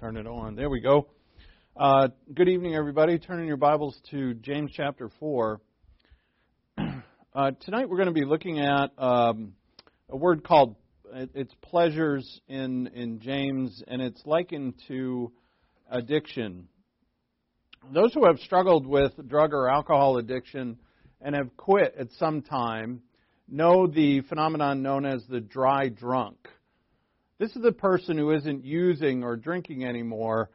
Turn it on. There we go. Uh, good evening, everybody. Turning your Bibles to James chapter 4. Uh, tonight we're going to be looking at um, a word called it's pleasures in in James, and it's likened to addiction. Those who have struggled with drug or alcohol addiction and have quit at some time know the phenomenon known as the dry drunk. This is the person who isn't using or drinking anymore,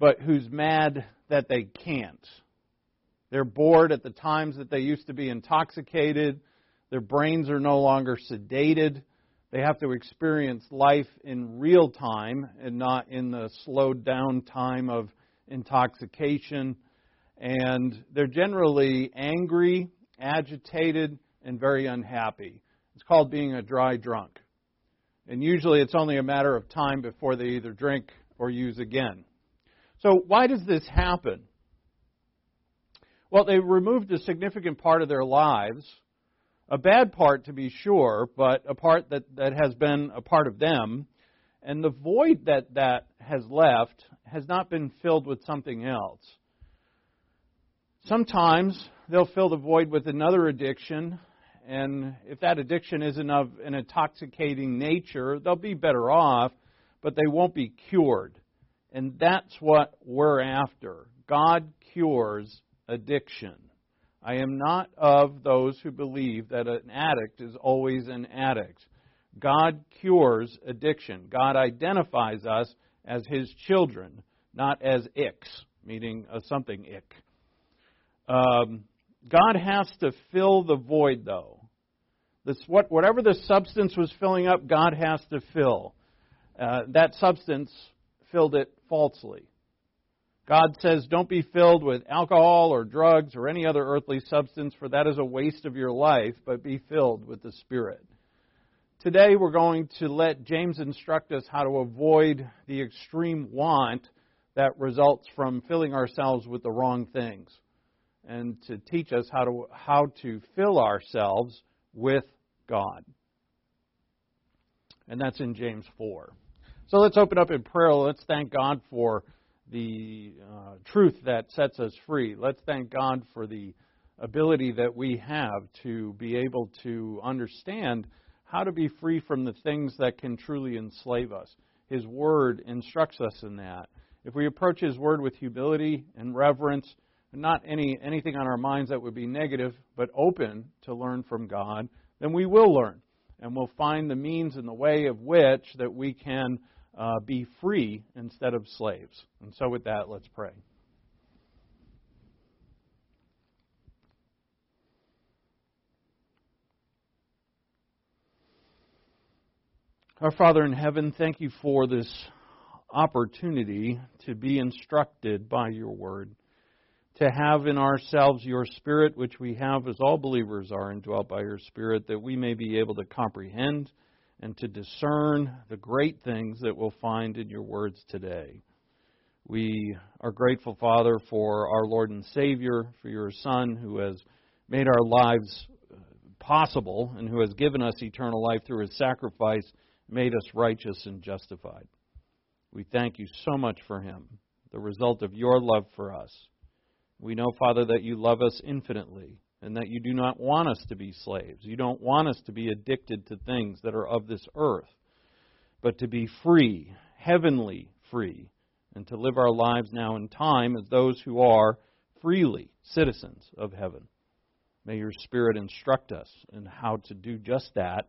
but who's mad that they can't. They're bored at the times that they used to be intoxicated. Their brains are no longer sedated. They have to experience life in real time and not in the slowed down time of intoxication. And they're generally angry, agitated, and very unhappy. It's called being a dry drunk. And usually it's only a matter of time before they either drink or use again. So, why does this happen? Well, they removed a significant part of their lives, a bad part to be sure, but a part that, that has been a part of them. And the void that that has left has not been filled with something else. Sometimes they'll fill the void with another addiction, and if that addiction isn't of an intoxicating nature, they'll be better off, but they won't be cured. And that's what we're after. God cures addiction. I am not of those who believe that an addict is always an addict. God cures addiction. God identifies us as his children, not as icks, meaning a something ick. Um, God has to fill the void, though. This, what, whatever the substance was filling up, God has to fill. Uh, that substance filled it falsely. God says, Don't be filled with alcohol or drugs or any other earthly substance, for that is a waste of your life, but be filled with the Spirit. Today, we're going to let James instruct us how to avoid the extreme want that results from filling ourselves with the wrong things, and to teach us how to, how to fill ourselves with God. And that's in James 4. So let's open up in prayer. Let's thank God for the uh, truth that sets us free. Let's thank God for the ability that we have to be able to understand how to be free from the things that can truly enslave us. His Word instructs us in that. If we approach His Word with humility and reverence, not any anything on our minds that would be negative, but open to learn from God, then we will learn. And we'll find the means and the way of which that we can uh, be free instead of slaves. And so, with that, let's pray. Our Father in heaven, thank you for this opportunity to be instructed by your word to have in ourselves your Spirit, which we have as all believers are indwelt by your Spirit, that we may be able to comprehend and to discern the great things that we'll find in your words today. We are grateful, Father, for our Lord and Savior, for your Son who has made our lives possible and who has given us eternal life through his sacrifice, made us righteous and justified. We thank you so much for him, the result of your love for us. We know, Father, that you love us infinitely and that you do not want us to be slaves. You don't want us to be addicted to things that are of this earth, but to be free, heavenly free, and to live our lives now in time as those who are freely citizens of heaven. May your Spirit instruct us in how to do just that,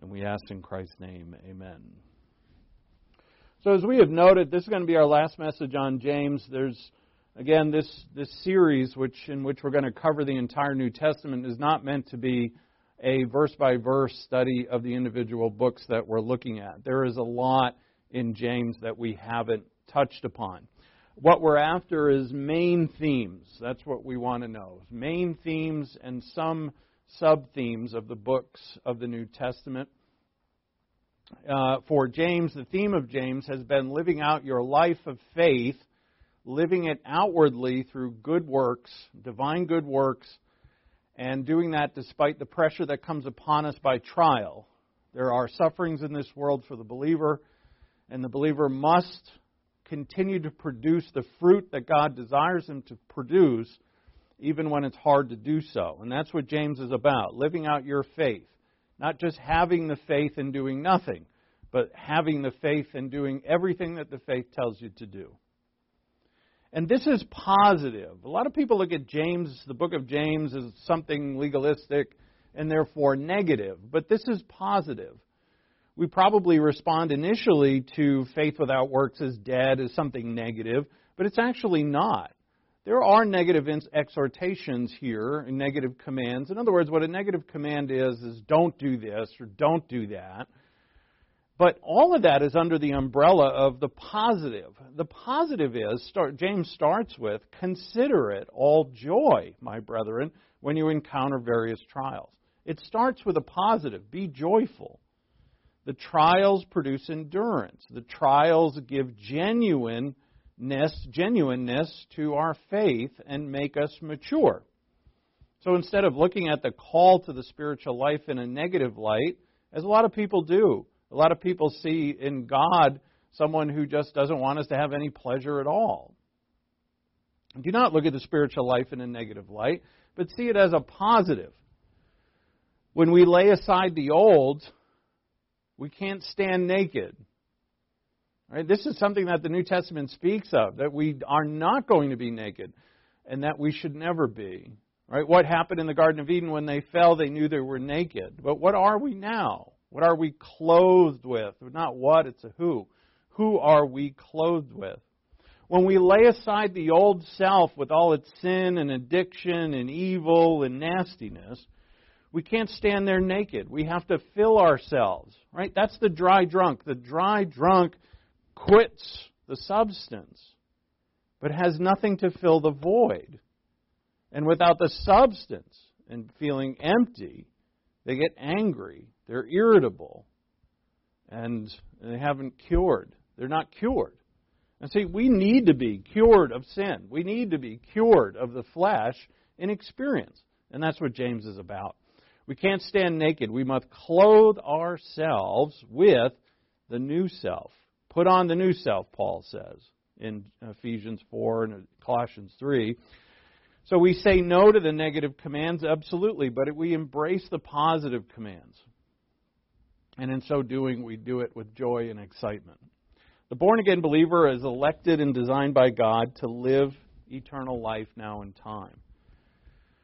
and we ask in Christ's name, amen. So, as we have noted, this is going to be our last message on James. There's Again, this, this series, which, in which we're going to cover the entire New Testament, is not meant to be a verse by verse study of the individual books that we're looking at. There is a lot in James that we haven't touched upon. What we're after is main themes. That's what we want to know. Main themes and some sub themes of the books of the New Testament. Uh, for James, the theme of James has been living out your life of faith living it outwardly through good works, divine good works, and doing that despite the pressure that comes upon us by trial. There are sufferings in this world for the believer, and the believer must continue to produce the fruit that God desires him to produce, even when it's hard to do so. And that's what James is about living out your faith. Not just having the faith and doing nothing, but having the faith and doing everything that the faith tells you to do. And this is positive. A lot of people look at James, the book of James, as something legalistic and therefore negative. But this is positive. We probably respond initially to faith without works as dead, as something negative, but it's actually not. There are negative exhortations here, negative commands. In other words, what a negative command is, is don't do this or don't do that. But all of that is under the umbrella of the positive. The positive is, start, James starts with, consider it all joy, my brethren, when you encounter various trials. It starts with a positive. Be joyful. The trials produce endurance. The trials give genuineness, genuineness to our faith and make us mature. So instead of looking at the call to the spiritual life in a negative light, as a lot of people do, a lot of people see in God someone who just doesn't want us to have any pleasure at all. Do not look at the spiritual life in a negative light, but see it as a positive. When we lay aside the old, we can't stand naked. Right? This is something that the New Testament speaks of, that we are not going to be naked, and that we should never be. Right? What happened in the Garden of Eden when they fell? They knew they were naked. But what are we now? What are we clothed with? Not what, it's a who. Who are we clothed with? When we lay aside the old self with all its sin and addiction and evil and nastiness, we can't stand there naked. We have to fill ourselves, right? That's the dry drunk. The dry drunk quits the substance, but has nothing to fill the void. And without the substance and feeling empty, they get angry, they're irritable, and they haven't cured. They're not cured. And see, we need to be cured of sin. We need to be cured of the flesh in experience. And that's what James is about. We can't stand naked. We must clothe ourselves with the new self. Put on the new self, Paul says in Ephesians 4 and Colossians 3. So we say no to the negative commands, absolutely, but we embrace the positive commands. And in so doing, we do it with joy and excitement. The born again believer is elected and designed by God to live eternal life now in time.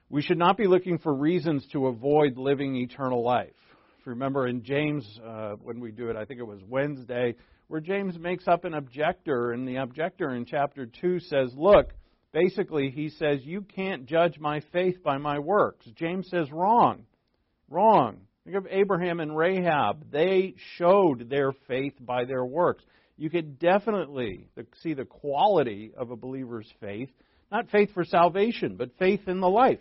We should not be looking for reasons to avoid living eternal life. If you remember in James, uh, when we do it, I think it was Wednesday, where James makes up an objector, and the objector in chapter 2 says, Look, basically, he says, You can't judge my faith by my works. James says, Wrong. Wrong. Think of Abraham and Rahab. They showed their faith by their works. You could definitely see the quality of a believer's faith. Not faith for salvation, but faith in the life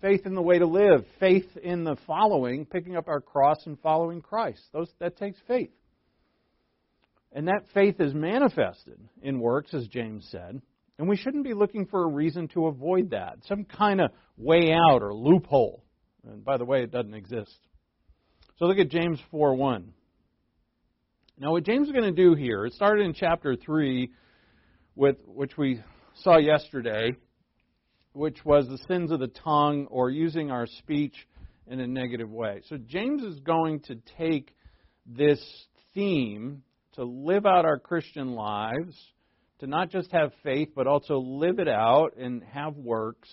faith in the way to live, faith in the following, picking up our cross and following Christ. Those, that takes faith. And that faith is manifested in works, as James said. And we shouldn't be looking for a reason to avoid that, some kind of way out or loophole. And by the way, it doesn't exist. So look at James 4 1. Now, what James is going to do here, it started in chapter 3, with, which we saw yesterday, which was the sins of the tongue or using our speech in a negative way. So James is going to take this theme to live out our Christian lives, to not just have faith, but also live it out and have works.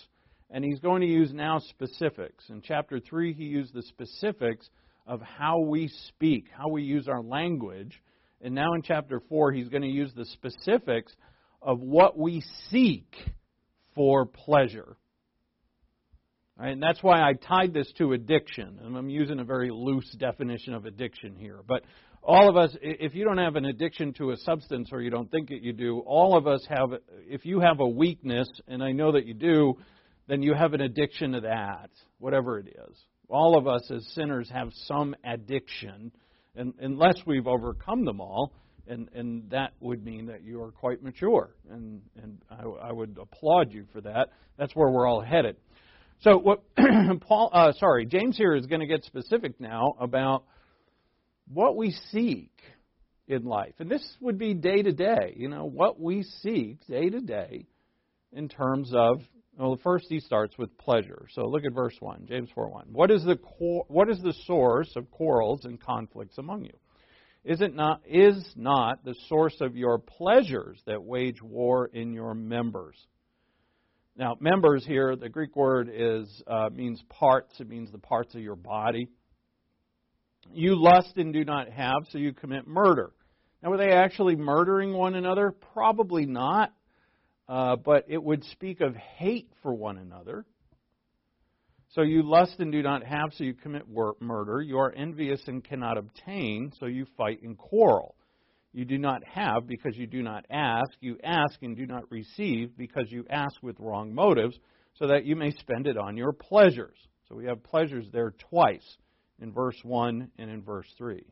And he's going to use now specifics. In chapter 3, he used the specifics of how we speak, how we use our language. And now in chapter 4, he's going to use the specifics of what we seek for pleasure. Right, and that's why I tied this to addiction. And I'm using a very loose definition of addiction here. But all of us, if you don't have an addiction to a substance or you don't think that you do, all of us have, if you have a weakness, and I know that you do, then you have an addiction to that, whatever it is. All of us as sinners have some addiction, and unless we've overcome them all and and that would mean that you are quite mature, and and I, I would applaud you for that. That's where we're all headed. So what Paul, uh, sorry, James here is going to get specific now about what we seek in life. And this would be day to day, you know, what we seek day to day in terms of well, first he starts with pleasure. So look at verse 1, James 4 1. What is the, what is the source of quarrels and conflicts among you? Is it not is not the source of your pleasures that wage war in your members? Now, members here, the Greek word is uh, means parts. It means the parts of your body. You lust and do not have, so you commit murder. Now, were they actually murdering one another? Probably not. Uh, but it would speak of hate for one another. So you lust and do not have, so you commit murder. You are envious and cannot obtain, so you fight and quarrel. You do not have because you do not ask. You ask and do not receive because you ask with wrong motives, so that you may spend it on your pleasures. So we have pleasures there twice in verse 1 and in verse 3.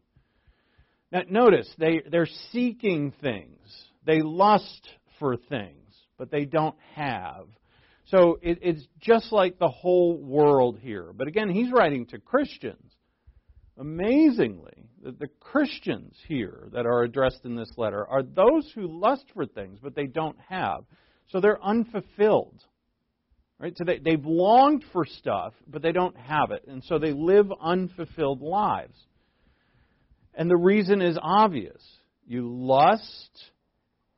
Now notice, they, they're seeking things. They lust for things, but they don't have. So it, it's just like the whole world here. But again, he's writing to Christians. Amazingly, the, the Christians here that are addressed in this letter are those who lust for things, but they don't have. So they're unfulfilled. Right? So they, they've longed for stuff, but they don't have it. And so they live unfulfilled lives. And the reason is obvious. You lust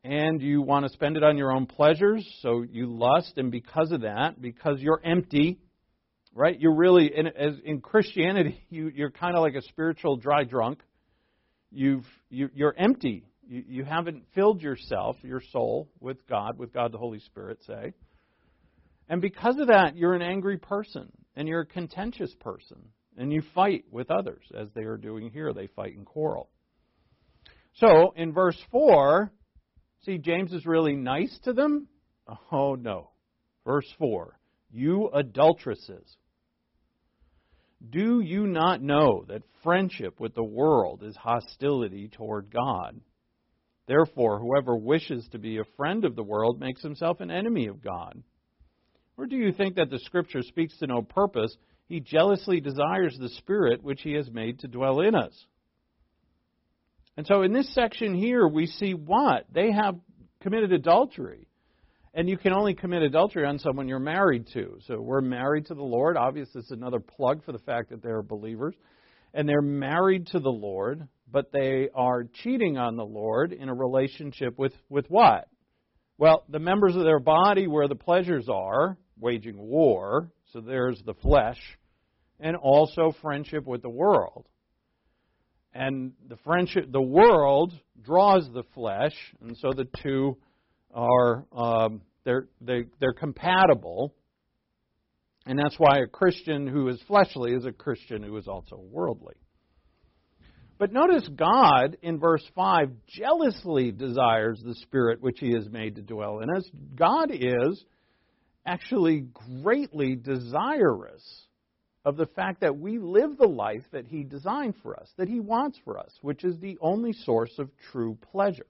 and you want to spend it on your own pleasures, so you lust, and because of that, because you're empty, right? You're really in, as in Christianity, you, you're kind of like a spiritual dry drunk. You've you, you're empty. You, you haven't filled yourself, your soul, with God, with God the Holy Spirit, say. And because of that, you're an angry person, and you're a contentious person, and you fight with others, as they are doing here. They fight and quarrel. So, in verse 4, See, James is really nice to them? Oh, no. Verse 4 You adulteresses. Do you not know that friendship with the world is hostility toward God? Therefore, whoever wishes to be a friend of the world makes himself an enemy of God. Or do you think that the Scripture speaks to no purpose? He jealously desires the Spirit which He has made to dwell in us. And so in this section here, we see what? They have committed adultery. And you can only commit adultery on someone you're married to. So we're married to the Lord. Obviously, it's another plug for the fact that they're believers. And they're married to the Lord, but they are cheating on the Lord in a relationship with, with what? Well, the members of their body where the pleasures are, waging war. So there's the flesh. And also friendship with the world and the friendship, the world draws the flesh, and so the two are um, they're they, they're compatible, and that's why a Christian who is fleshly is a Christian who is also worldly. But notice God in verse 5 jealously desires the Spirit which He has made to dwell in us. God is actually greatly desirous of the fact that we live the life that He designed for us, that He wants for us, which is the only source of true pleasure.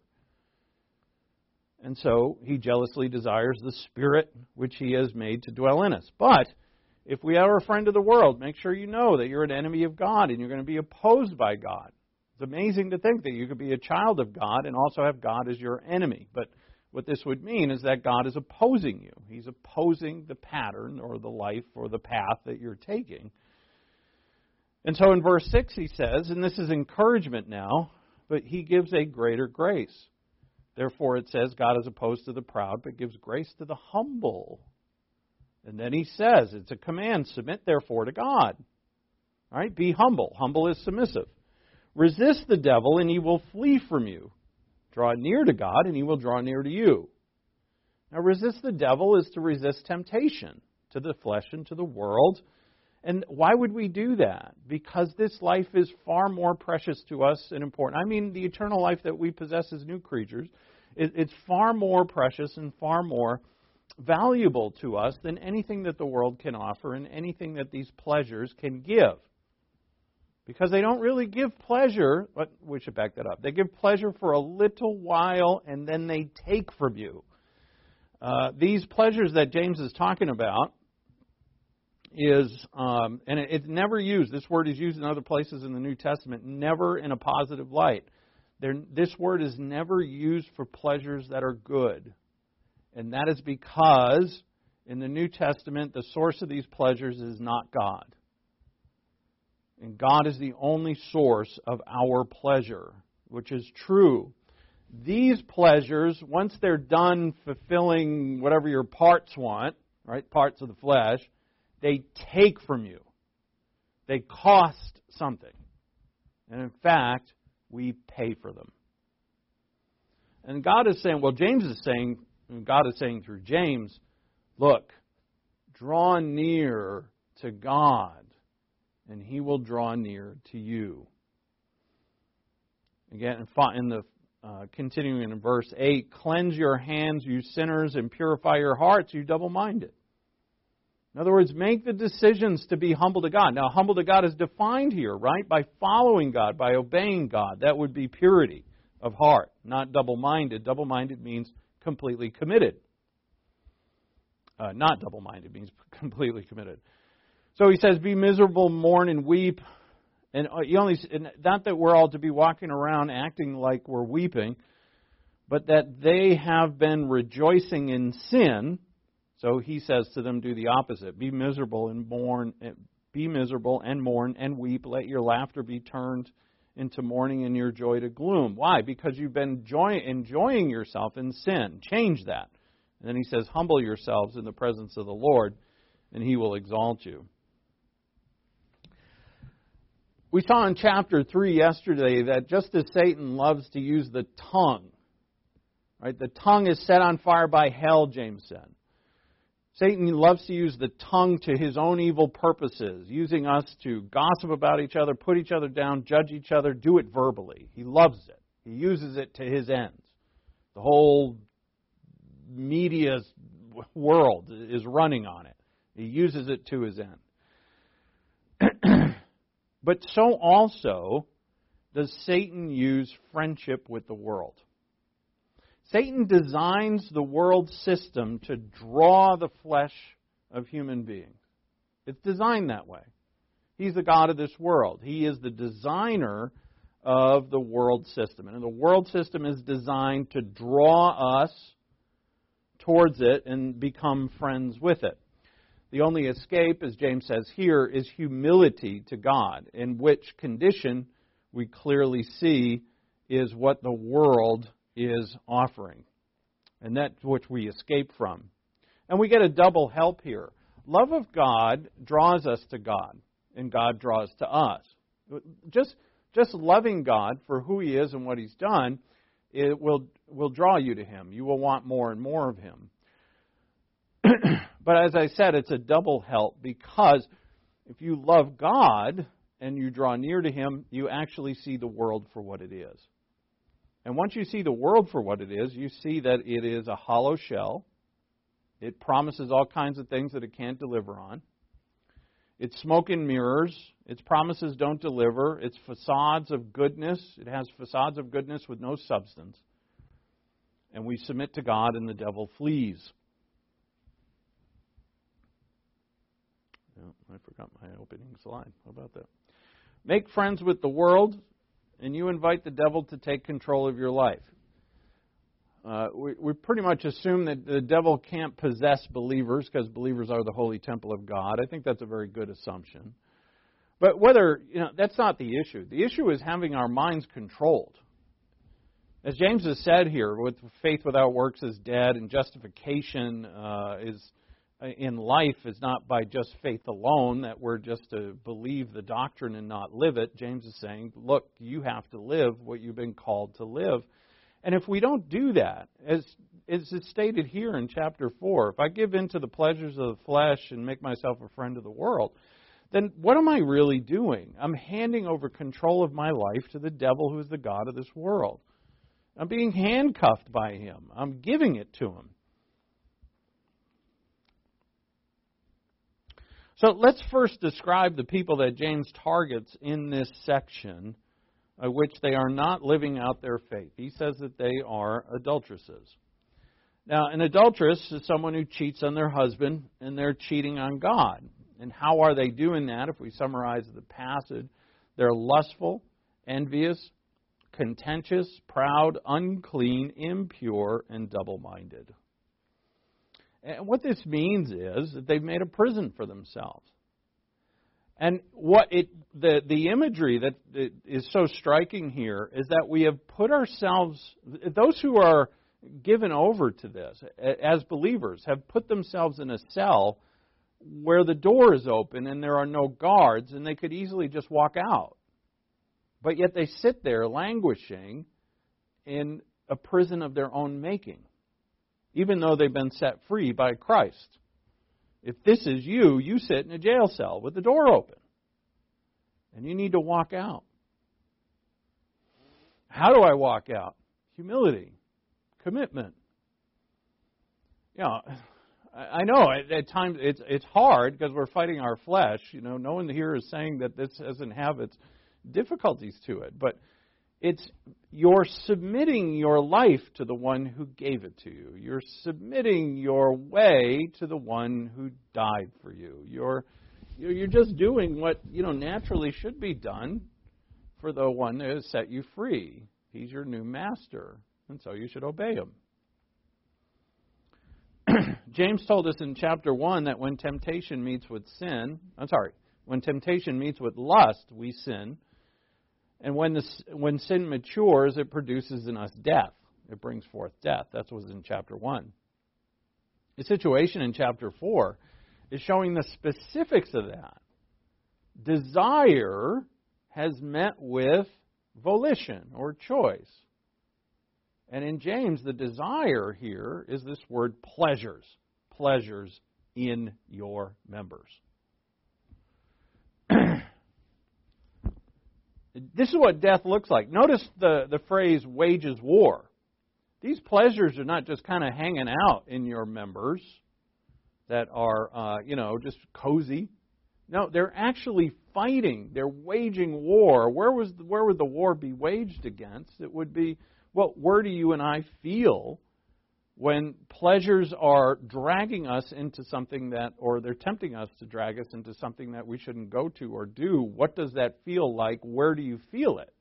And so He jealously desires the Spirit which He has made to dwell in us. But if we are a friend of the world, make sure you know that you're an enemy of God and you're going to be opposed by God. It's amazing to think that you could be a child of God and also have God as your enemy. But what this would mean is that God is opposing you. He's opposing the pattern or the life or the path that you're taking. And so in verse 6 he says, and this is encouragement now, but he gives a greater grace. Therefore it says, God is opposed to the proud, but gives grace to the humble. And then he says, it's a command, submit therefore to God. All right, be humble. Humble is submissive. Resist the devil, and he will flee from you. Draw near to God, and he will draw near to you. Now, resist the devil is to resist temptation to the flesh and to the world. And why would we do that? Because this life is far more precious to us and important. I mean, the eternal life that we possess as new creatures, it's far more precious and far more valuable to us than anything that the world can offer and anything that these pleasures can give. Because they don't really give pleasure, but we should back that up. They give pleasure for a little while and then they take from you. Uh, these pleasures that James is talking about is, um, and it, it's never used, this word is used in other places in the New Testament, never in a positive light. this word is never used for pleasures that are good. And that is because in the New Testament, the source of these pleasures is not God. And God is the only source of our pleasure, which is true. These pleasures, once they're done fulfilling whatever your parts want, right, parts of the flesh, they take from you. They cost something. And in fact, we pay for them. And God is saying, well, James is saying, God is saying through James, look, draw near to God, and he will draw near to you. Again, in the uh, continuing in verse 8, cleanse your hands, you sinners, and purify your hearts, you double minded. In other words, make the decisions to be humble to God. Now, humble to God is defined here, right? By following God, by obeying God. That would be purity of heart, not double minded. Double minded means completely committed. Uh, not double minded means completely committed. So he says, Be miserable, mourn, and weep. And uh, only, not that we're all to be walking around acting like we're weeping, but that they have been rejoicing in sin so he says to them, do the opposite. Be miserable and mourn. Eh, be miserable and mourn and weep. Let your laughter be turned into mourning and your joy to gloom. Why? Because you've been enjoy, enjoying yourself in sin. Change that. And then he says, humble yourselves in the presence of the Lord, and he will exalt you. We saw in chapter 3 yesterday that just as Satan loves to use the tongue, right? The tongue is set on fire by hell, James said. Satan loves to use the tongue to his own evil purposes, using us to gossip about each other, put each other down, judge each other, do it verbally. He loves it. He uses it to his ends. The whole media world is running on it. He uses it to his end. But so also does Satan use friendship with the world. Satan designs the world system to draw the flesh of human beings. It's designed that way. He's the God of this world. He is the designer of the world system. And the world system is designed to draw us towards it and become friends with it. The only escape, as James says here, is humility to God, in which condition we clearly see is what the world is offering. And that's which we escape from. And we get a double help here. Love of God draws us to God, and God draws to us. Just, just loving God for who He is and what He's done, it will, will draw you to Him. You will want more and more of Him. but as I said, it's a double help because if you love God and you draw near to Him, you actually see the world for what it is. And once you see the world for what it is, you see that it is a hollow shell. It promises all kinds of things that it can't deliver on. It's smoke and mirrors. Its promises don't deliver. It's facades of goodness. It has facades of goodness with no substance. And we submit to God, and the devil flees. Oh, I forgot my opening slide. How about that? Make friends with the world, and you invite the devil to take control of your life. Uh, we, we pretty much assume that the devil can't possess believers because believers are the holy temple of God. I think that's a very good assumption. But whether, you know, that's not the issue. The issue is having our minds controlled. As James has said here, with faith without works is dead, and justification uh, is in life is not by just faith alone, that we're just to believe the doctrine and not live it. James is saying, look, you have to live what you've been called to live. And if we don't do that, as, as it's stated here in chapter 4, if I give in to the pleasures of the flesh and make myself a friend of the world, then what am I really doing? I'm handing over control of my life to the devil who is the God of this world. I'm being handcuffed by him. I'm giving it to him. So let's first describe the people that James targets in this section, of which they are not living out their faith. He says that they are adulteresses. Now, an adulteress is someone who cheats on their husband, and they're cheating on God. And how are they doing that? If we summarize the passage, they're lustful, envious, contentious, proud, unclean, impure, and double minded. And what this means is that they've made a prison for themselves. And what it the the imagery that is so striking here is that we have put ourselves those who are given over to this as believers have put themselves in a cell where the door is open and there are no guards and they could easily just walk out. But yet they sit there languishing in a prison of their own making, even though they've been set free by Christ. If this is you, you sit in a jail cell with the door open. And you need to walk out. How do I walk out? Humility, commitment. You know, I know at, at times it's it's hard because we're fighting our flesh. You know, no one here is saying that this doesn't have its difficulties to it, but it's you're submitting your life to the one who gave it to you. You're submitting your way to the one who died for you. You're you're just doing what you know naturally should be done for the one that has set you free. He's your new master, and so you should obey him. James told us in chapter 1 that when temptation meets with sin, I'm sorry, when temptation meets with lust, we sin. And when, this, when sin matures, it produces in us death. It brings forth death. That's what was in chapter 1. The situation in chapter 4 is showing the specifics of that. Desire has met with volition or choice. And in James, the desire here is this word pleasures. Pleasures in your members. This is what death looks like. Notice the, the phrase wages war. These pleasures are not just kind of hanging out in your members that are, uh, you know, just cozy. No, they're actually fighting. They're waging war. Where was where would the war be waged against? It would be what where do you and I feel when pleasures are dragging us into something that, or they're tempting us to drag us into something that we shouldn't go to or do? What does that feel like? Where do you feel it?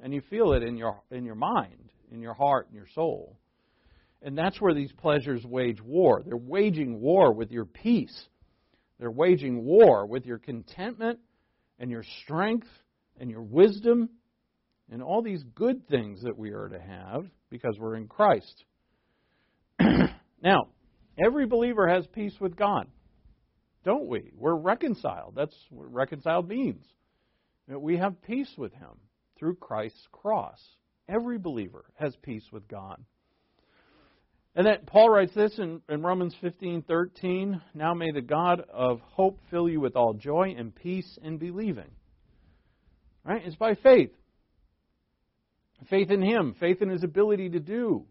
And you feel it in your in your mind, in your heart, in your soul. And that's where these pleasures wage war. They're waging war with your peace. They're waging war with your contentment and your strength and your wisdom and all these good things that we are to have because we're in Christ. Now, every believer has peace with God, don't we? We're reconciled. That's what reconciled means. We have peace with Him through Christ's cross. Every believer has peace with God. And then Paul writes this in, in Romans 15:13. Now may the God of hope fill you with all joy and peace in believing. Right? It's by faith. Faith in Him, faith in His ability to do,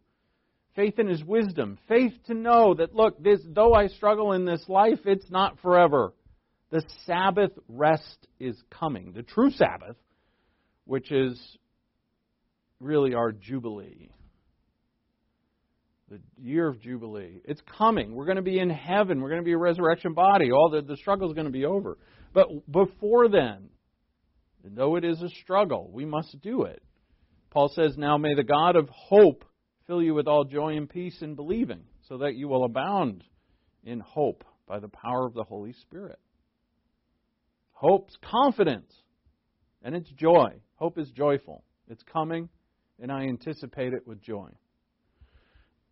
faith in His wisdom, faith to know that, look, this, though I struggle in this life, it's not forever. The Sabbath rest is coming. The true Sabbath, which is really our Jubilee. The year of Jubilee. It's coming. We're going to be in heaven. We're going to be a resurrection body. All the, the struggle is going to be over. But before then, though it is a struggle, we must do it. Paul says, Now may the God of hope fill you with all joy and peace in believing, so that you will abound in hope by the power of the Holy Spirit. Hope's confidence, and it's joy. Hope is joyful. It's coming, and I anticipate it with joy.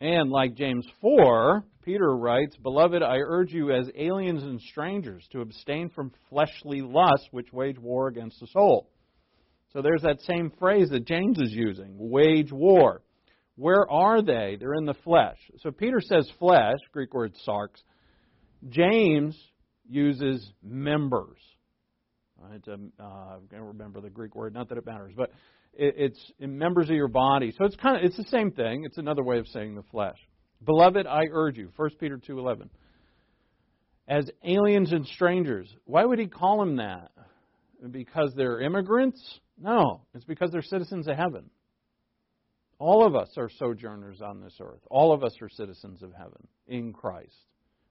and like James 4, Peter writes, Beloved, I urge you as aliens and strangers to abstain from fleshly lusts which wage war against the soul. So there's that same phrase that James is using wage war. Where are they? They're in the flesh. So Peter says flesh, Greek word sarx. James uses members. Right? Um, uh, I can't remember the Greek word, not that it matters, but it, it's members of your body. So it's kind of it's the same thing. It's another way of saying the flesh. Beloved, I urge you, 1 Peter 2:11. As aliens and strangers. Why would he call them that? Because they're immigrants? No, it's because they're citizens of heaven. All of us are sojourners on this earth. All of us are citizens of heaven in Christ.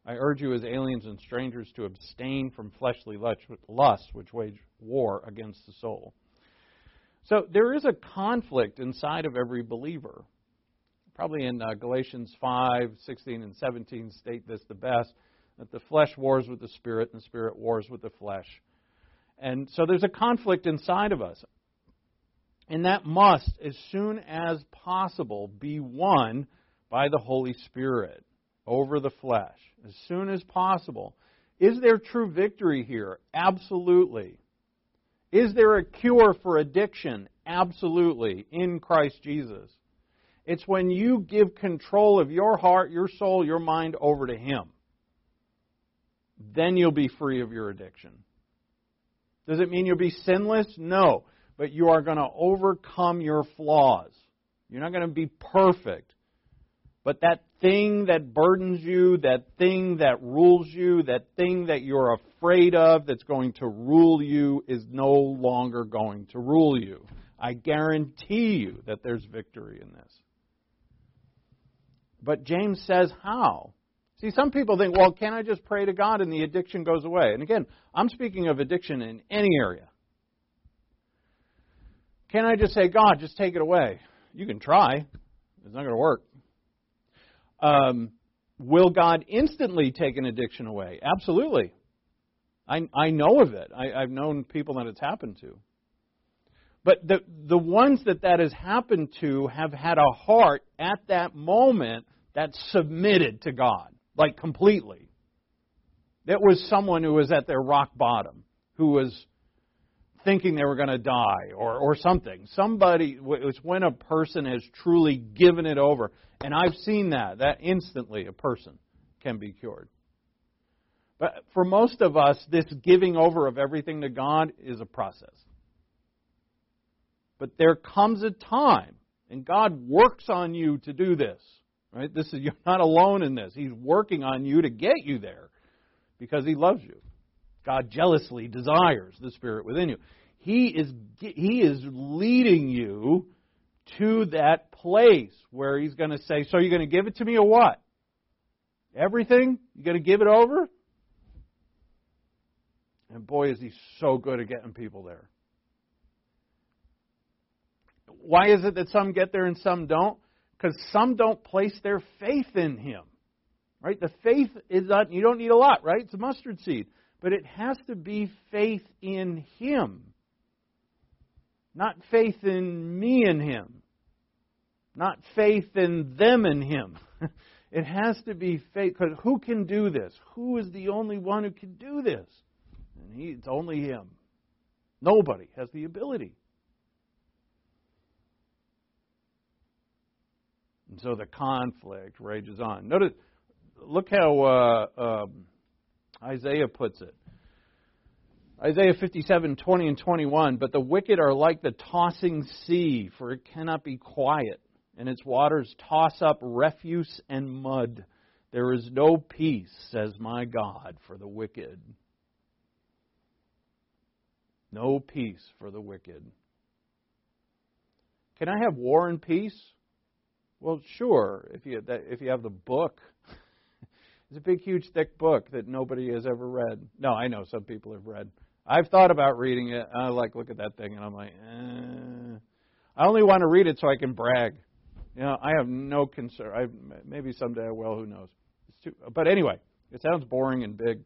I urge you as aliens and strangers to abstain from fleshly lusts which wage war against the soul. So there is a conflict inside of every believer. Probably in uh, Galatians 5, 16, and 17 state this the best that the flesh wars with the spirit and the spirit wars with the flesh. And so there's a conflict inside of us. And that must, as soon as possible, be won by the Holy Spirit over the flesh. As soon as possible. Is there true victory here? Absolutely. Is there a cure for addiction? Absolutely, in Christ Jesus. It's when you give control of your heart, your soul, your mind over to Him. Then you'll be free of your addiction. Does it mean you'll be sinless? No. But you are going to overcome your flaws. You're not going to be perfect. But that thing that burdens you, that thing that rules you, that thing that you're afraid of that's going to rule you is no longer going to rule you. I guarantee you that there's victory in this. But James says, how? See, some people think, well, can I just pray to God and the addiction goes away? And again, I'm speaking of addiction in any area. Can I just say, God, just take it away? You can try. It's not going to work. Um, will God instantly take an addiction away? Absolutely. I, I know of it. I, I've known people that it's happened to. But the, the ones that that has happened to have had a heart at that moment that's submitted to God, like completely. It was someone who was at their rock bottom, who was thinking they were going to die or, or something. Somebody, it's when a person has truly given it over. And I've seen that, that instantly a person can be cured. But for most of us, this giving over of everything to God is a process. But there comes a time, and God works on you to do this. Right? This is you're not alone in this. He's working on you to get you there because he loves you. God jealously desires the spirit within you. He is he is leading you to that place where he's going to say, "So you're going to give it to me or what? Everything? You're going to give it over?" And boy, is he so good at getting people there. Why is it that some get there and some don't? Because some don't place their faith in him. Right? The faith is not, you don't need a lot, right? It's a mustard seed. But it has to be faith in him. Not faith in me and him. Not faith in them and him. it has to be faith. Because who can do this? Who is the only one who can do this? And he, it's only him. Nobody has the ability. And so the conflict rages on. Notice, look how uh, um, Isaiah puts it. Isaiah 57, 20 and 21. But the wicked are like the tossing sea, for it cannot be quiet, and its waters toss up refuse and mud. There is no peace, says my God, for the wicked. No peace for the wicked. Can I have war and peace? Well, sure, if you if you have the book. It's a big, huge, thick book that nobody has ever read. No, I know some people have read. I've thought about reading it. I like look at that thing, and I'm like, eh. I only want to read it so I can brag. You know, I have no concern. I maybe someday I will. Who knows? It's too, but anyway, it sounds boring and big.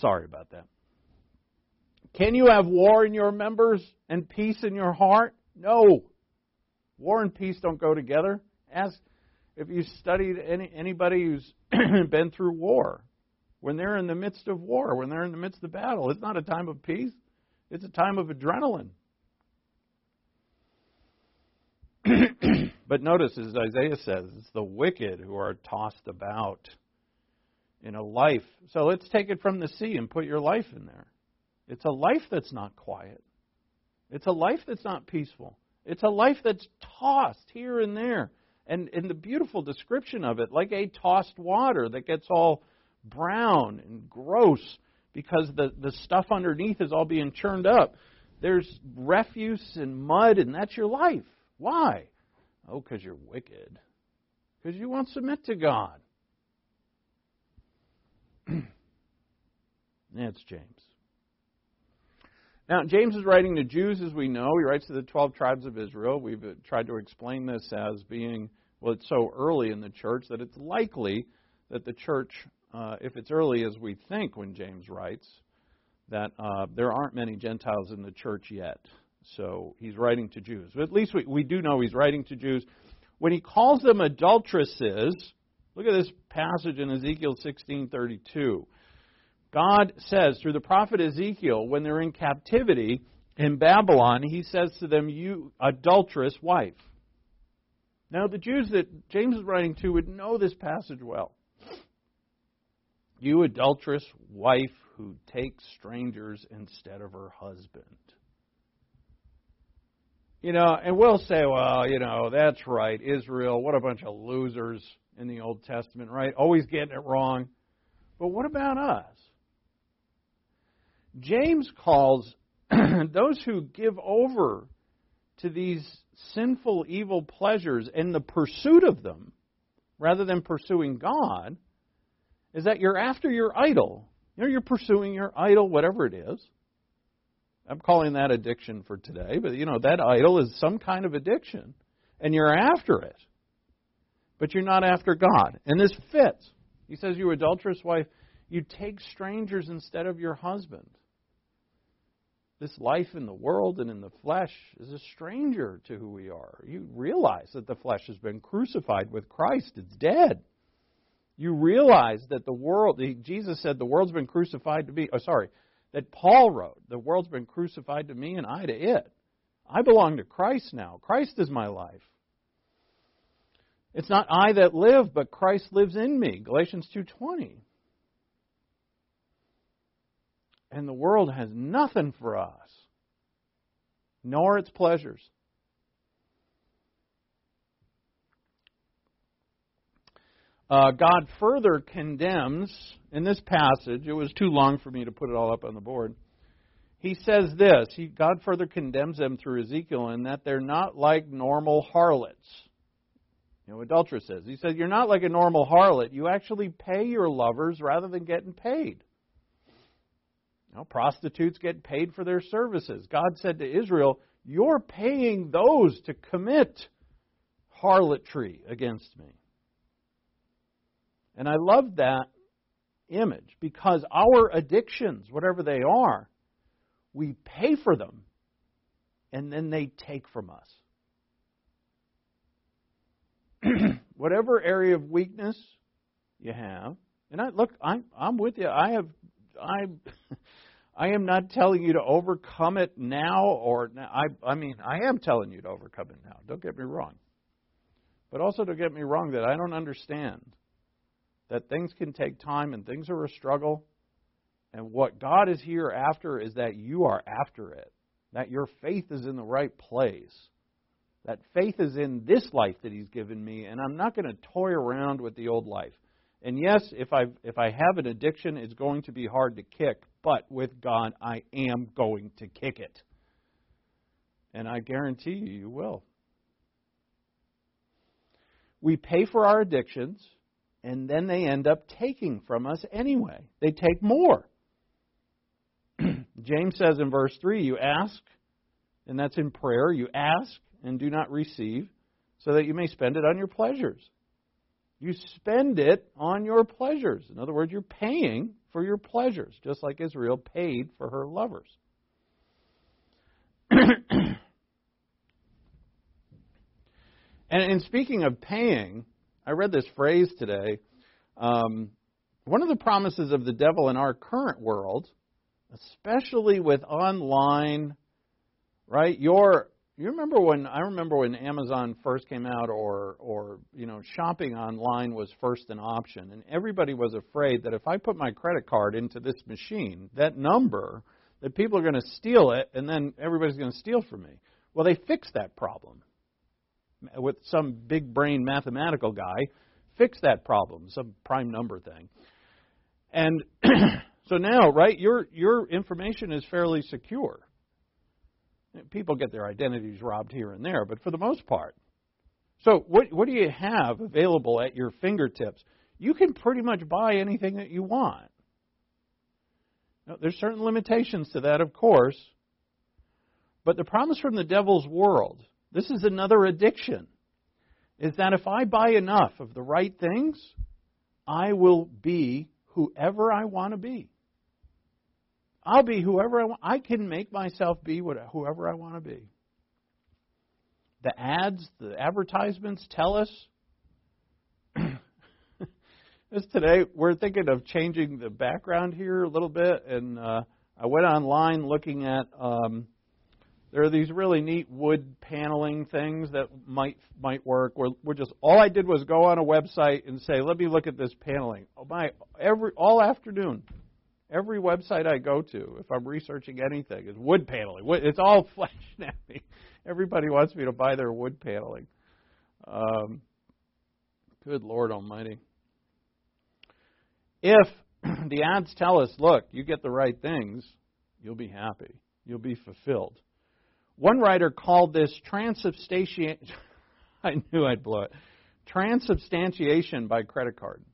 Sorry about that. Can you have war in your members and peace in your heart? No. War and peace don't go together. Ask if you studied any, anybody who's been through war when they're in the midst of war, when they're in the midst of battle. It's not a time of peace, it's a time of adrenaline. but notice, as Isaiah says, it's the wicked who are tossed about in a life. So let's take it from the sea and put your life in there. It's a life that's not quiet. It's a life that's not peaceful. It's a life that's tossed here and there. And in the beautiful description of it, like a tossed water that gets all brown and gross because the, the stuff underneath is all being churned up. There's refuse and mud, and that's your life. Why? Oh, because you're wicked. Because you won't submit to God. that's James. Now, James is writing to Jews, as we know. He writes to the 12 tribes of Israel. We've uh, tried to explain this as being, well, it's so early in the church that it's likely that the church, uh, if it's early as we think when James writes, that uh, there aren't many Gentiles in the church yet. So he's writing to Jews. But at least we, we do know he's writing to Jews. When he calls them adulteresses, look at this passage in Ezekiel 16:32. God says through the prophet Ezekiel, when they're in captivity in Babylon, he says to them, You adulterous wife. Now, the Jews that James is writing to would know this passage well. You adulterous wife who takes strangers instead of her husband. You know, and we'll say, well, you know, that's right. Israel, what a bunch of losers in the Old Testament, right? Always getting it wrong. But what about us? James calls those who give over to these sinful, evil pleasures in the pursuit of them, rather than pursuing God, is that you're after your idol. You know, you're pursuing your idol, whatever it is. I'm calling that addiction for today, but you know, that idol is some kind of addiction, and you're after it. But you're not after God. And this fits. He says, You adulterous wife, you take strangers instead of your husband. This life in the world and in the flesh is a stranger to who we are. You realize that the flesh has been crucified with Christ, it's dead. You realize that the world, Jesus said, the world's been crucified to me. Oh, sorry, that Paul wrote, the world's been crucified to me and I to it. I belong to Christ now. Christ is my life. It's not I that live, but Christ lives in me. Galatians 2:20. And the world has nothing for us, nor its pleasures. Uh, God further condemns, in this passage, it was too long for me to put it all up on the board. He says this he, God further condemns them through Ezekiel in that they're not like normal harlots. You know, adulteress says. He says, You're not like a normal harlot. You actually pay your lovers rather than getting paid. Prostitutes get paid for their services. God said to Israel, You're paying those to commit harlotry against me. And I love that image because our addictions, whatever they are, we pay for them and then they take from us. whatever area of weakness you have, and I look, I'm I'm with you. I have I I am not telling you to overcome it now or. I I mean I am telling you to overcome it now. Don't get me wrong. But also don't get me wrong that I don't understand that things can take time and things are a struggle. And what God is here after is that you are after it, that your faith is in the right place. That faith is in this life that He's given me, and I'm not going to toy around with the old life. And yes, if I if I have an addiction, it's going to be hard to kick, but with God, I am going to kick it. And I guarantee you, you will. We pay for our addictions and then they end up taking from us anyway. They take more. James says in verse 3 you ask, and that's in prayer, you ask and do not receive, so that you may spend it on your pleasures. You spend it on your pleasures. In other words, you're paying for your pleasures, just like Israel paid for her lovers. and in speaking of paying, I read this phrase today. Um, one of the promises of the devil in our current world, especially with online, right? Your you remember when I remember when Amazon first came out, or or you know shopping online was first an option, and everybody was afraid that if I put my credit card into this machine, that number, that people are going to steal it, and then everybody's going to steal from me. Well, they fixed that problem with some big brain mathematical guy fixed that problem, some prime number thing. And so now, right, your your information is fairly secure. People get their identities robbed here and there, but for the most part. So what what do you have available at your fingertips? You can pretty much buy anything that you want. Now, there's certain limitations to that, of course, But the promise from the devil's world, this is another addiction, is that if I buy enough of the right things, I will be whoever I want to be. I'll be whoever I want. I can make myself be whoever I want to be. The ads, the advertisements tell us. this today, we're thinking of changing the background here a little bit, and uh, I went online looking at. Um, there are these really neat wood paneling things that might might work. We're, we're just all I did was go on a website and say, "Let me look at this paneling." Oh my! Every all afternoon, every website I go to, if I'm researching anything, is wood paneling. It's all flash snappy. Everybody wants me to buy their wood paneling. Um, good Lord Almighty! If the ads tell us, "Look, you get the right things, you'll be happy, you'll be fulfilled." One writer called this transubstantiation. I knew I'd blow it. Transubstantiation by credit card.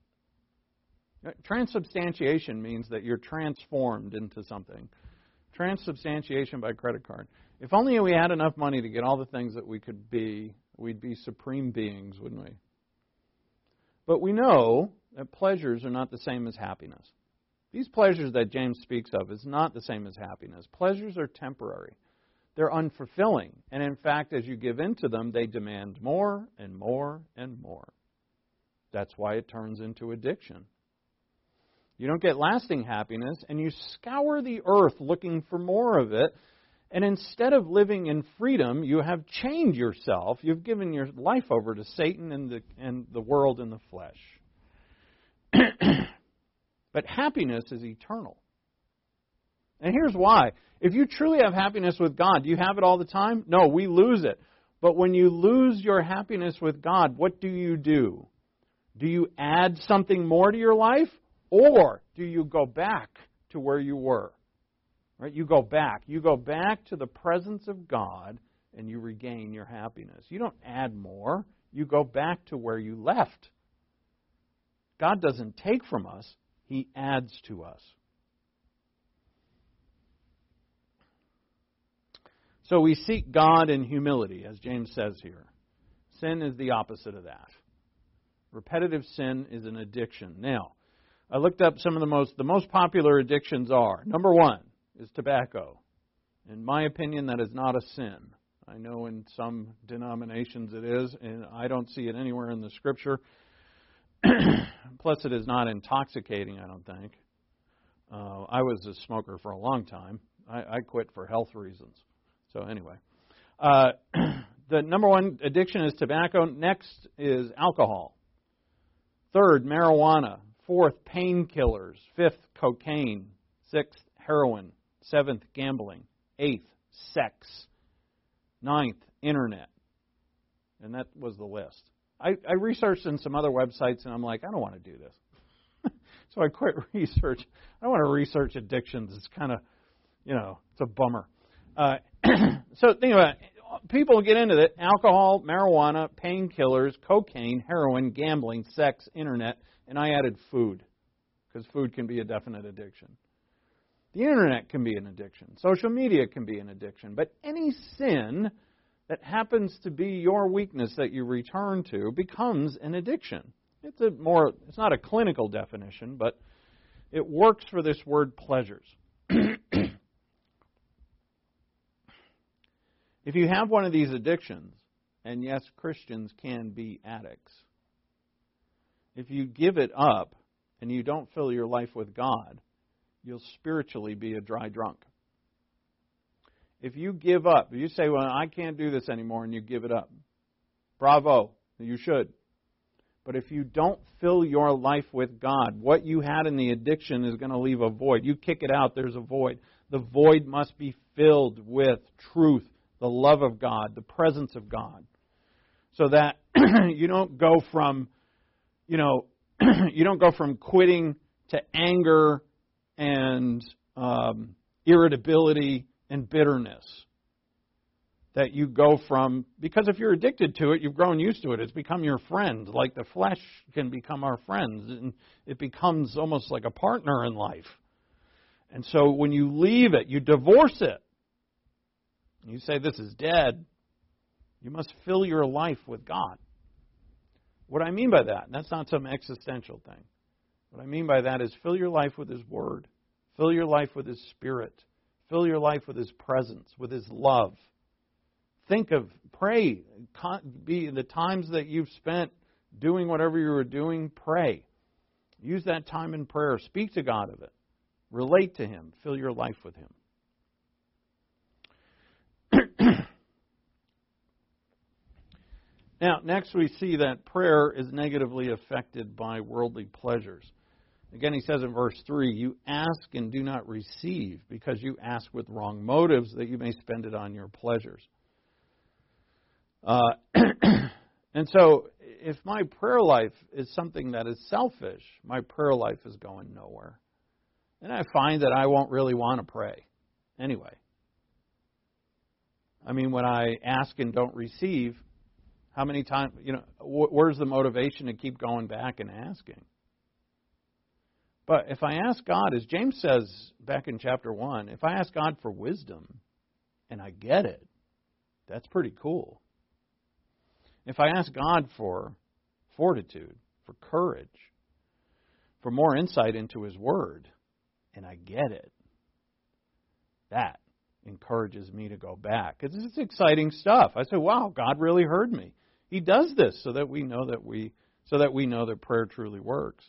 Uh, transubstantiation means that you're transformed into something. Transubstantiation by credit card. If only we had enough money to get all the things that we could be, we'd be supreme beings, wouldn't we? But we know that pleasures are not the same as happiness. These pleasures that James speaks of is not the same as happiness. Pleasures are temporary they're unfulfilling. And in fact, as you give into them, they demand more and more and more. That's why it turns into addiction. You don't get lasting happiness, and you scour the earth looking for more of it. And instead of living in freedom, you have chained yourself. You've given your life over to Satan and the, and the world and the flesh. but happiness is eternal. And here's why if you truly have happiness with God, do you have it all the time? No, we lose it. But when you lose your happiness with God, what do you do? Do you add something more to your life? Or do you go back to where you were? Right? You go back. You go back to the presence of God and you regain your happiness. You don't add more. You go back to where you left. God doesn't take from us, He adds to us. So we seek God in humility, as James says here. Sin is the opposite of that. Repetitive sin is an addiction. Now, I looked up some of the most the most popular addictions are. Number one is tobacco. In my opinion, that is not a sin. I know in some denominations it is, and I don't see it anywhere in the scripture. Plus, it is not intoxicating, I don't think. Uh, I was a smoker for a long time. I, I quit for health reasons. So, anyway, uh, the number one addiction is tobacco. Next is alcohol. Third, marijuana. Fourth, painkillers. Fifth, cocaine. Sixth, heroin. Seventh, gambling. Eighth, sex. Ninth, internet. And that was the list. I, I researched in some other websites, and I'm like, I don't want to do this. so I quit research. I don't want to research addictions. It's kind of, you know, it's a bummer. Uh, so think about it. People get into it alcohol, marijuana, painkillers, cocaine, heroin, gambling, sex, internet, and I added food because food can be a definite addiction. The internet can be an addiction. Social media can be an addiction. But any sin that happens to be your weakness that you return to becomes an addiction. It's a more it's not a clinical definition, but it works for this word pleasures. If you have one of these addictions, and yes, Christians can be addicts, if you give it up and you don't fill your life with God, you'll spiritually be a dry drunk. If you give up, you say, Well, I can't do this anymore, and you give it up, bravo, you should. But if you don't fill your life with God, what you had in the addiction is going to leave a void. You kick it out, there's a void. The void must be filled with truth the love of God, the presence of God, so that you don't go from, you know, you don't go from quitting to anger and um, irritability and bitterness. That you go from, because if you're addicted to it, you've grown used to it. It's become your friend, like the flesh can become our friends, and it becomes almost like a partner in life. And so when you leave it, you divorce it You say this is dead. You must fill your life with God. What I mean by that, that's not some existential thing. What I mean by that is fill your life with His Word, fill your life with His Spirit, fill your life with His presence, with His love. Think of, pray, be the times that you've spent doing whatever you were doing, pray. Use that time in prayer. Speak to God of it. Relate to Him. Fill your life with Him. Now, next we see that prayer is negatively affected by worldly pleasures. Again, he says in verse 3 You ask and do not receive because you ask with wrong motives that you may spend it on your pleasures. Uh, and so, if my prayer life is something that is selfish, my prayer life is going nowhere. And I find that I won't really want to pray anyway. I mean, when I ask and don't receive, how many times, you know, where's the motivation to keep going back and asking? But if I ask God, as James says back in chapter 1, if I ask God for wisdom and I get it, that's pretty cool. If I ask God for fortitude, for courage, for more insight into His Word, and I get it, that encourages me to go back. It's, it's exciting stuff. I say, "Wow, God really heard me." He does this so that we know that we so that we know that prayer truly works.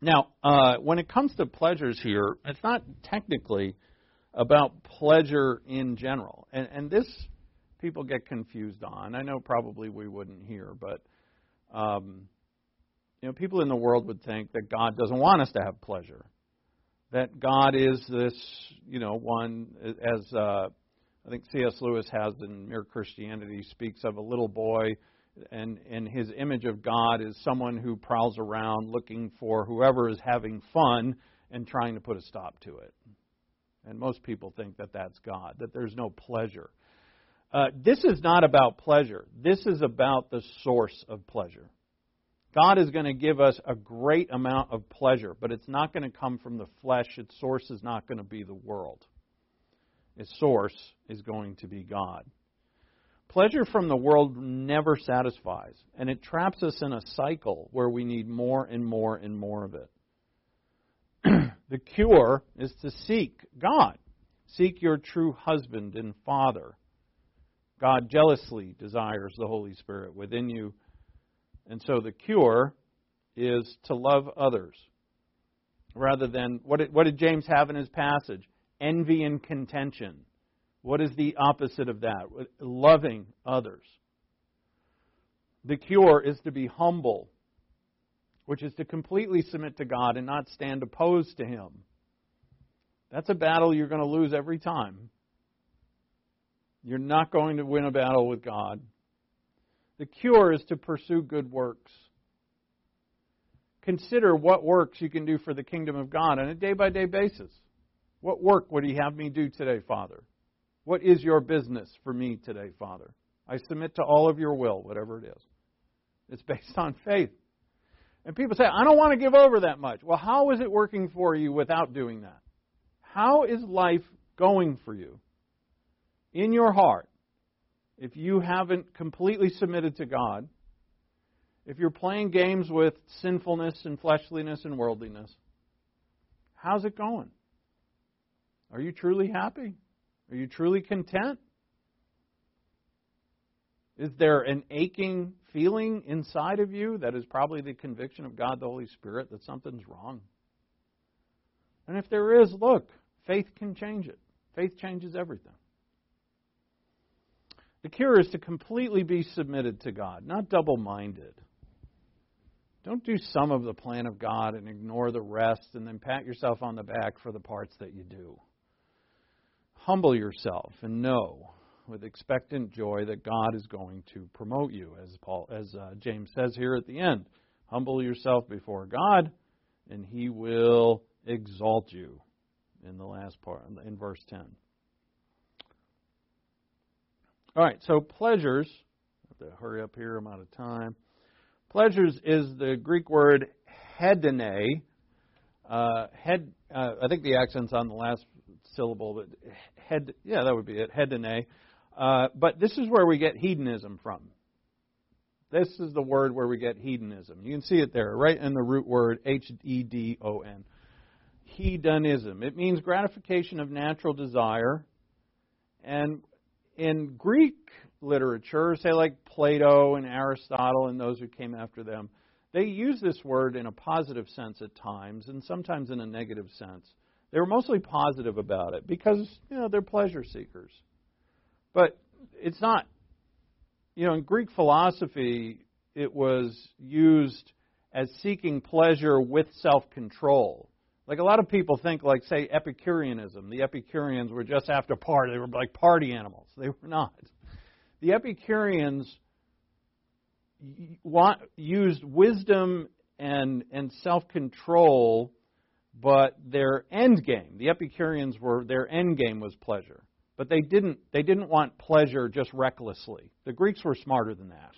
Now, uh, when it comes to pleasures here, it's not technically about pleasure in general, and, and this people get confused on. I know probably we wouldn't hear, but um, you know, people in the world would think that God doesn't want us to have pleasure. That God is this, you know, one as uh, I think C.S. Lewis has in Mere Christianity speaks of a little boy, and and his image of God is someone who prowls around looking for whoever is having fun and trying to put a stop to it. And most people think that that's God, that there's no pleasure. Uh, this is not about pleasure. This is about the source of pleasure. God is going to give us a great amount of pleasure, but it's not going to come from the flesh. Its source is not going to be the world. Its source is going to be God. Pleasure from the world never satisfies, and it traps us in a cycle where we need more and more and more of it. the cure is to seek God. Seek your true husband and father. God jealously desires the Holy Spirit within you. And so the cure is to love others rather than what did, what did James have in his passage? Envy and contention. What is the opposite of that? Loving others. The cure is to be humble, which is to completely submit to God and not stand opposed to Him. That's a battle you're going to lose every time. You're not going to win a battle with God. The cure is to pursue good works. Consider what works you can do for the kingdom of God on a day by day basis. What work would He have me do today, Father? What is your business for me today, Father? I submit to all of your will, whatever it is. It's based on faith. And people say, I don't want to give over that much. Well, how is it working for you without doing that? How is life going for you? in your heart, if you haven't completely submitted to God, if you're playing games with sinfulness and fleshliness and worldliness, how's it going? Are you truly happy? Are you truly content? Is there an aching feeling inside of you that is probably the conviction of God the Holy Spirit that something's wrong? And if there is, look, faith can change it. Faith changes everything. The cure is to completely be submitted to God, not double minded. Don't do some of the plan of God and ignore the rest and then pat yourself on the back for the parts that you do. Humble yourself and know with expectant joy that God is going to promote you, as Paul, as uh, James says here at the end. Humble yourself before God, and He will exalt you. In the last part, in verse ten. All right, so pleasures. I have to hurry up here. I'm out of time. Pleasures is the Greek word hedone. Uh, head, uh, I think the accent's on the last syllable, but head. Yeah, that would be it. Hedone. Uh, but this is where we get hedonism from. This is the word where we get hedonism. You can see it there, right in the root word H E D O N. Hedonism. It means gratification of natural desire. And in Greek literature, say like Plato and Aristotle and those who came after them, they use this word in a positive sense at times and sometimes in a negative sense. They were mostly positive about it because, you know, they're pleasure seekers. But it's not, you know, in Greek philosophy, it was used as seeking pleasure with self control. Like a lot of people think, like, say, Epicureanism. The Epicureans were just after party. They were like party animals. They were not. The Epicureans used wisdom and, and self control, but their end game, the Epicureans were, their end game was pleasure. But they didn't, they didn't want pleasure just recklessly. The Greeks were smarter than that.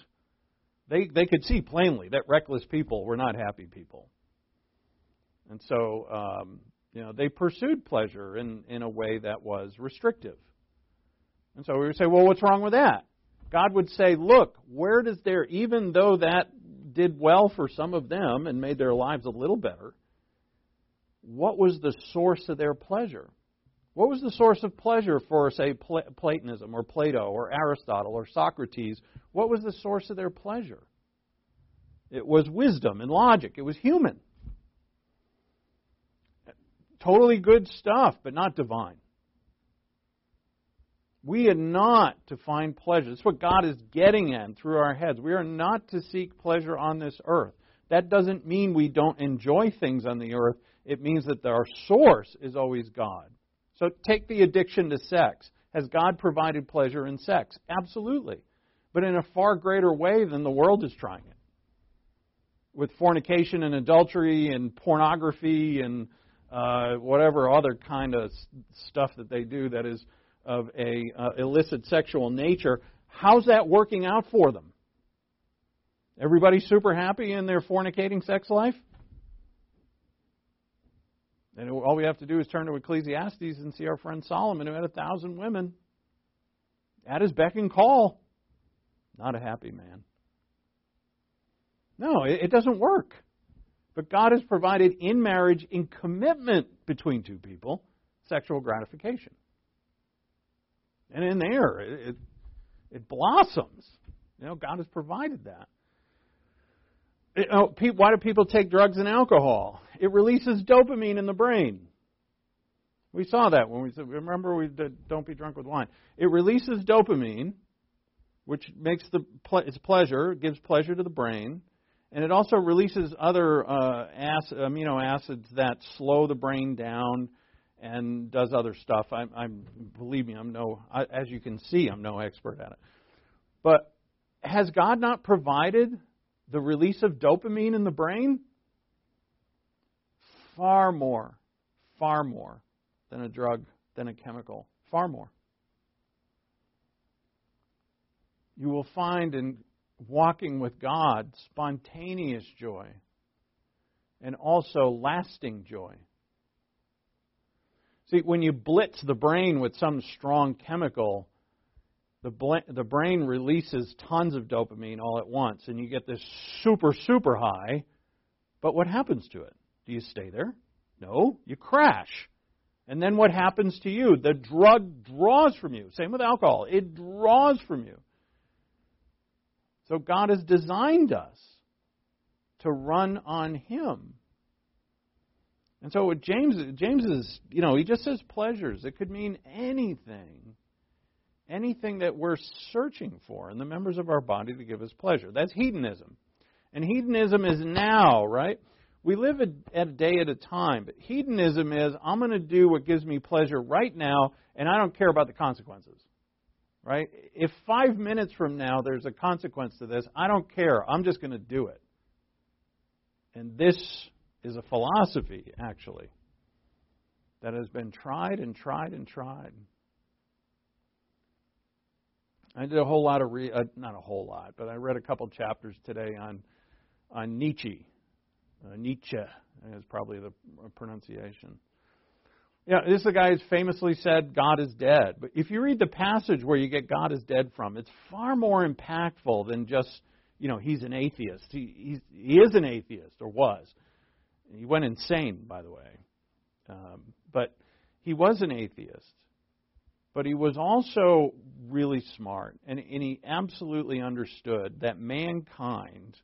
They, they could see plainly that reckless people were not happy people. And so, um, you know, they pursued pleasure in, in a way that was restrictive. And so we would say, well, what's wrong with that? God would say, look, where does there, even though that did well for some of them and made their lives a little better, what was the source of their pleasure? What was the source of pleasure for, say, Platonism or Plato or Aristotle or Socrates? What was the source of their pleasure? It was wisdom and logic. It was human. Totally good stuff, but not divine. We are not to find pleasure. That's what God is getting at through our heads. We are not to seek pleasure on this earth. That doesn't mean we don't enjoy things on the earth. It means that our source is always God. So take the addiction to sex. Has God provided pleasure in sex? Absolutely. But in a far greater way than the world is trying it. With fornication and adultery and pornography and uh, whatever other kind of stuff that they do that is of a uh, illicit sexual nature, how's that working out for them? Everybody super happy in their fornicating sex life? And all we have to do is turn to Ecclesiastes and see our friend Solomon, who had a thousand women, at his beck and call. Not a happy man. No, it doesn't work. But God has provided in marriage, in commitment between two people, sexual gratification. And in there, it, it, blossoms. You know, God has provided that. It, oh, why do people take drugs and alcohol? It releases dopamine in the brain. We saw that when we said, remember, we did, don't be drunk with wine. It releases dopamine, which makes the its pleasure, gives pleasure to the brain, and it also releases other uh, acid, amino acids that slow the brain down and does other stuff. I'm, I'm believe me, I'm no, I, as you can see, I'm no expert at it. But has God not provided the release of dopamine in the brain? Far more, far more than a drug, than a chemical. Far more. You will find in walking with God spontaneous joy and also lasting joy. See, when you blitz the brain with some strong chemical, the, the brain releases tons of dopamine all at once, and you get this super, super high. But what happens to it? Do you stay there? No, you crash. And then what happens to you? The drug draws from you. Same with alcohol, it draws from you. So God has designed us to run on Him. And so James James is, you know, he just says pleasures. It could mean anything. Anything that we're searching for in the members of our body to give us pleasure. That's hedonism. And hedonism is now, right? We live at a day at a time, but hedonism is I'm going to do what gives me pleasure right now, and I don't care about the consequences. Right? If five minutes from now there's a consequence to this, I don't care. I'm just going to do it. And this is a philosophy, actually, that has been tried and tried and tried. I did a whole lot of re- uh, not a whole lot, but I read a couple chapters today on on Nietzsche. Uh, Nietzsche is probably the pronunciation. Yeah, this is the guy who's famously said God is dead. But if you read the passage where you get God is dead from, it's far more impactful than just, you know, he's an atheist. He, he is an atheist, or was. He went insane, by the way. Um, but he was an atheist. But he was also really smart, and, and he absolutely understood that mankind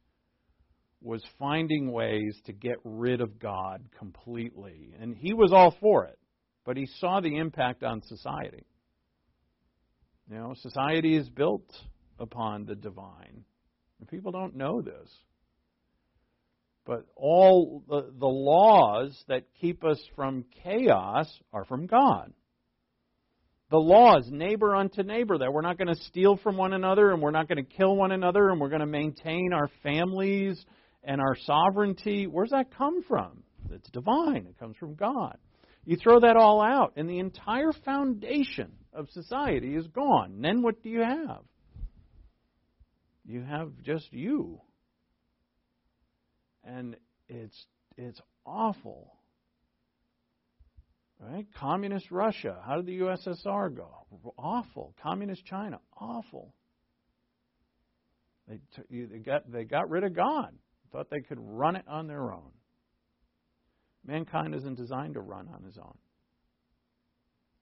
was finding ways to get rid of God completely. And he was all for it, but he saw the impact on society. You know, society is built upon the divine. And people don't know this. But all the, the laws that keep us from chaos are from God. The laws, neighbor unto neighbor, that we're not going to steal from one another and we're not going to kill one another and we're going to maintain our families and our sovereignty. Where's that come from? It's divine, it comes from God. You throw that all out, and the entire foundation of society is gone. And then what do you have? You have just you and it's it's awful. Right? Communist Russia. How did the USSR go? Awful. Communist China. Awful. They, t- they got they got rid of God. Thought they could run it on their own. Mankind isn't designed to run on his own.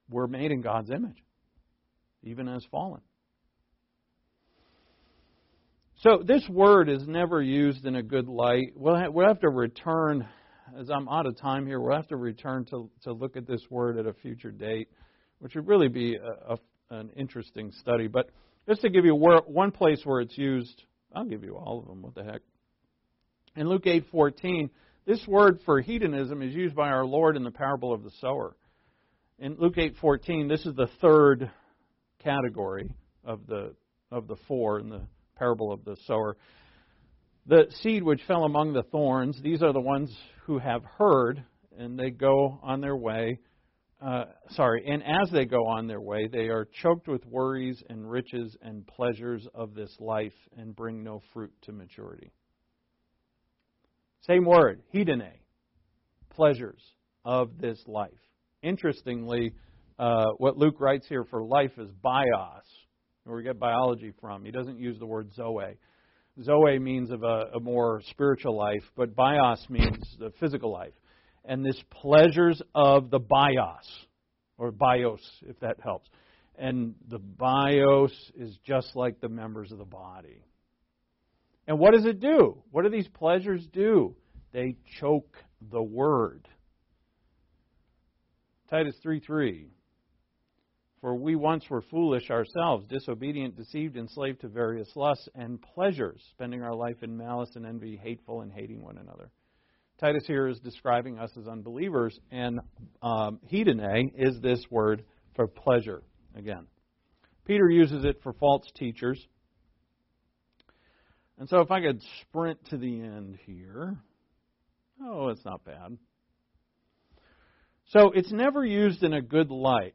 We're made in God's image, even as fallen. So this word is never used in a good light. We'll have, we'll have to return, as I'm out of time here, we'll have to return to, to look at this word at a future date, which would really be a, a, an interesting study. But just to give you where, one place where it's used, I'll give you all of them. What the heck? In Luke 8:14, this word for hedonism is used by our Lord in the parable of the sower. In Luke 8:14, this is the third category of the of the four in the parable of the sower. The seed which fell among the thorns, these are the ones who have heard, and they go on their way. Uh, sorry, and as they go on their way, they are choked with worries and riches and pleasures of this life and bring no fruit to maturity. Same word, hedone, pleasures of this life. Interestingly, uh, what Luke writes here for life is bios, where we get biology from. He doesn't use the word zoe. Zoe means of a, a more spiritual life, but bios means the physical life. And this pleasures of the bios, or bios, if that helps. And the bios is just like the members of the body. And what does it do? What do these pleasures do? They choke the word. Titus 3 3. For we once were foolish ourselves, disobedient, deceived, enslaved to various lusts and pleasures, spending our life in malice and envy, hateful and hating one another. Titus here is describing us as unbelievers, and um, hedone is this word for pleasure again. Peter uses it for false teachers. And so if I could sprint to the end here. Oh, it's not bad. So it's never used in a good light.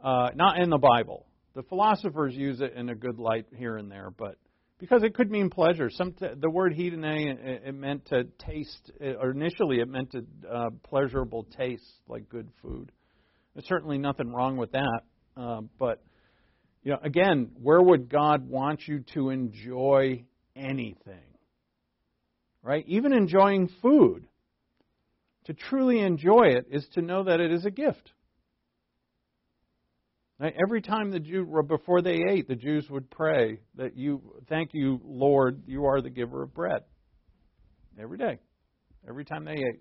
Uh, not in the Bible. The philosophers use it in a good light here and there, but because it could mean pleasure. Some the word hedone it, it meant to taste, or initially it meant to uh, pleasurable taste, like good food. There's certainly nothing wrong with that, uh, but you know, again, where would God want you to enjoy anything? Right? Even enjoying food. To truly enjoy it is to know that it is a gift. Every time the Jew, before they ate, the Jews would pray that you, thank you, Lord, you are the giver of bread. Every day, every time they ate,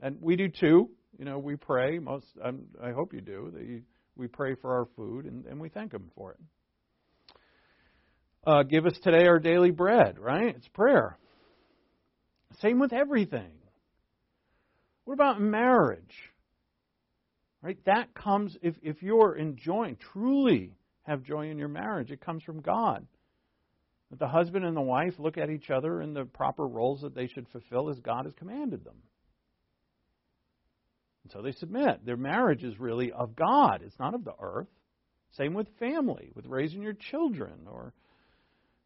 and we do too. You know, we pray. Most, I'm, i hope you do. That you, we pray for our food and, and we thank Him for it. Uh, give us today our daily bread. Right? It's prayer. Same with everything. What about marriage? Right? That comes, if, if you're enjoying, truly have joy in your marriage, it comes from God. That the husband and the wife look at each other in the proper roles that they should fulfill as God has commanded them. And so they submit. Their marriage is really of God, it's not of the earth. Same with family, with raising your children, or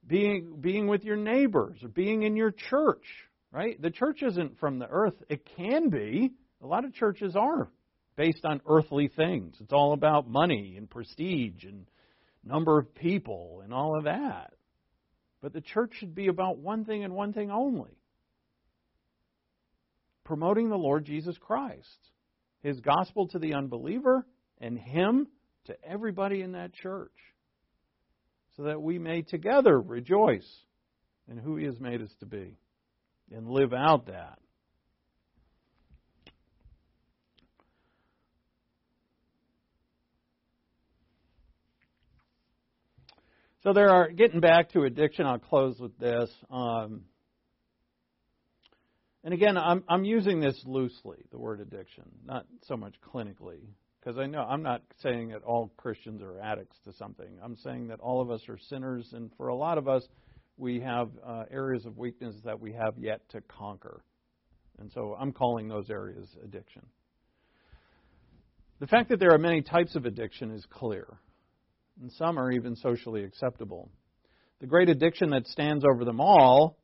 being, being with your neighbors, or being in your church, right? The church isn't from the earth. It can be, A lot of churches are based on earthly things. It's all about money and prestige and number of people and all of that. But the church should be about one thing and one thing only promoting the Lord Jesus Christ, his gospel to the unbeliever, and him to everybody in that church, so that we may together rejoice in who he has made us to be and live out that. So there are getting back to addiction. I'll close with this. Um, and again, I'm I'm using this loosely, the word addiction, not so much clinically, because I know I'm not saying that all Christians are addicts to something. I'm saying that all of us are sinners, and for a lot of us, we have uh, areas of weakness that we have yet to conquer. And so I'm calling those areas addiction. The fact that there are many types of addiction is clear and some are even socially acceptable. The great addiction that stands over them all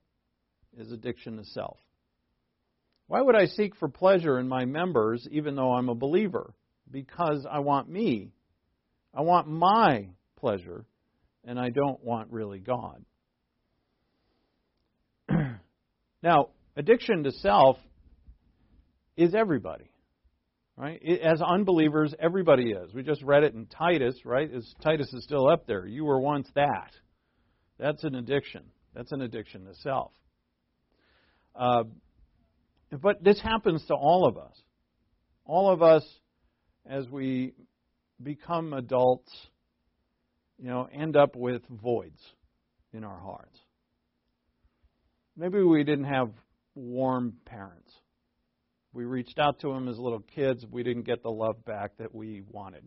is addiction to self. Why would I seek for pleasure in my members even though I'm a believer? Because I want me. I want my pleasure, and I don't want really God. now, addiction to self is everybody. Right? As unbelievers, everybody is. We just read it in Titus, right? As Titus is still up there. You were once that. That's an addiction. That's an addiction to self. Uh, but this happens to all of us. All of us, as we become adults, you know, end up with voids in our hearts. Maybe we didn't have warm parents. We reached out to them as little kids. We didn't get the love back that we wanted.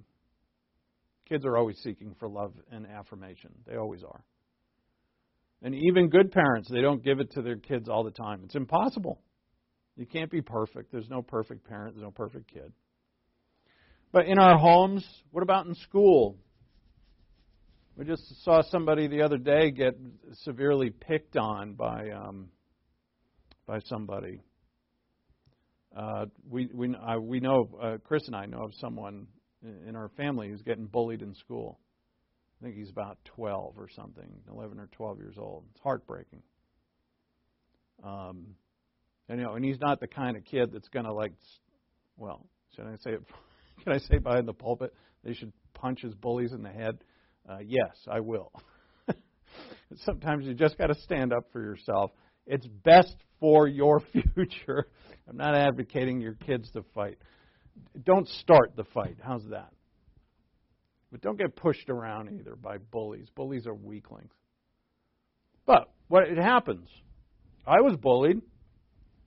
Kids are always seeking for love and affirmation. They always are. And even good parents, they don't give it to their kids all the time. It's impossible. You can't be perfect. There's no perfect parent, there's no perfect kid. But in our homes, what about in school? We just saw somebody the other day get severely picked on by um, by somebody. Uh, we we uh, we know uh, Chris and I know of someone in our family who's getting bullied in school. I think he's about 12 or something, 11 or 12 years old. It's heartbreaking. Um, and you know, and he's not the kind of kid that's going to like, well, should I say it? Can I say behind the pulpit they should punch his bullies in the head? Uh, yes, I will. Sometimes you just got to stand up for yourself. It's best for your future I'm not advocating your kids to fight. Don't start the fight. How's that? But don't get pushed around either by bullies. Bullies are weaklings. But what it happens. I was bullied.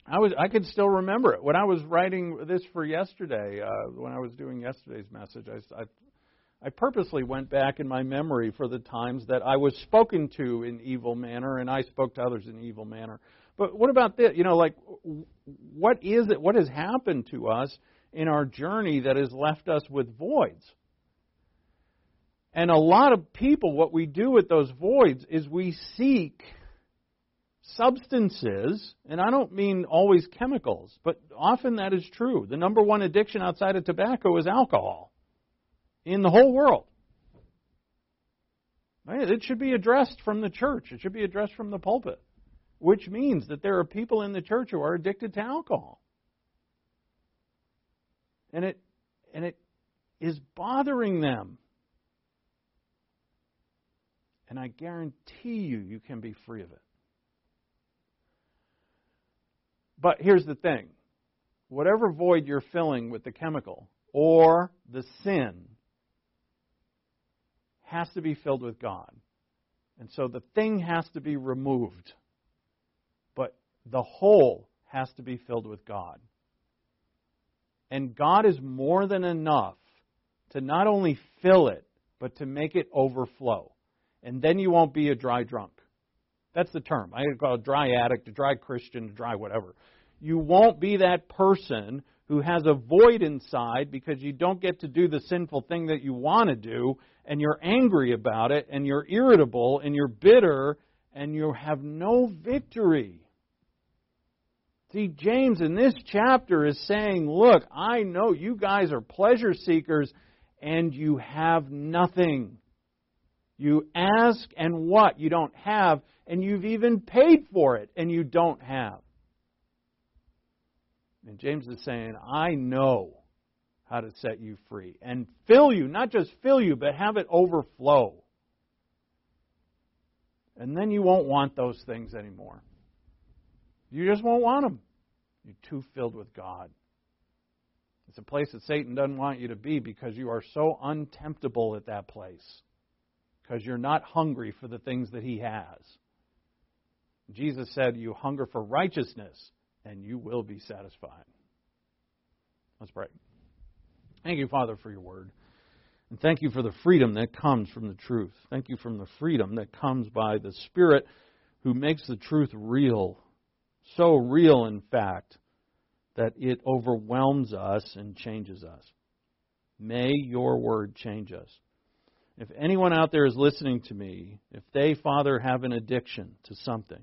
I was I could still remember it when I was writing this for yesterday. Uh, when I was doing yesterday's message, I, I I purposely went back in my memory for the times that I was spoken to in evil manner and I spoke to others in evil manner. But what about this? You know, like, what is it? What has happened to us in our journey that has left us with voids? And a lot of people, what we do with those voids is we seek substances, and I don't mean always chemicals, but often that is true. The number one addiction outside of tobacco is alcohol in the whole world. It should be addressed from the church, it should be addressed from the pulpit which means that there are people in the church who are addicted to alcohol. And it and it is bothering them. And I guarantee you you can be free of it. But here's the thing. Whatever void you're filling with the chemical or the sin has to be filled with God. And so the thing has to be removed But the hole has to be filled with God. And God is more than enough to not only fill it, but to make it overflow. And then you won't be a dry drunk. That's the term. I call it dry addict, a dry Christian, a dry whatever. You won't be that person who has a void inside because you don't get to do the sinful thing that you want to do, and you're angry about it, and you're irritable, and you're bitter, and you have no victory. See, James in this chapter is saying, Look, I know you guys are pleasure seekers and you have nothing. You ask and what you don't have, and you've even paid for it and you don't have. And James is saying, I know how to set you free and fill you, not just fill you, but have it overflow. And then you won't want those things anymore. You just won't want them. You're too filled with God. It's a place that Satan doesn't want you to be because you are so untemptable at that place. Because you're not hungry for the things that he has. Jesus said, You hunger for righteousness, and you will be satisfied. Let's pray. Thank you, Father, for your word. And thank you for the freedom that comes from the truth. Thank you from the freedom that comes by the Spirit who makes the truth real. So real, in fact, that it overwhelms us and changes us. May your word change us. If anyone out there is listening to me, if they, Father, have an addiction to something,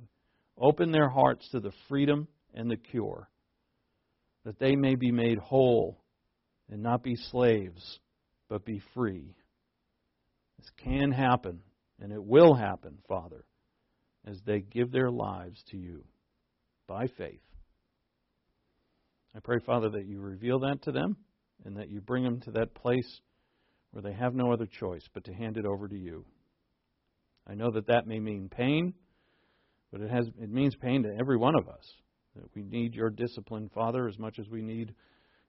open their hearts to the freedom and the cure, that they may be made whole and not be slaves, but be free. This can happen, and it will happen, Father, as they give their lives to you by faith. I pray, Father, that you reveal that to them and that you bring them to that place where they have no other choice but to hand it over to you. I know that that may mean pain, but it has it means pain to every one of us. That we need your discipline, Father, as much as we need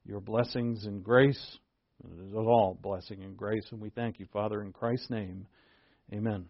your blessings and grace. It is all blessing and grace, and we thank you, Father, in Christ's name. Amen.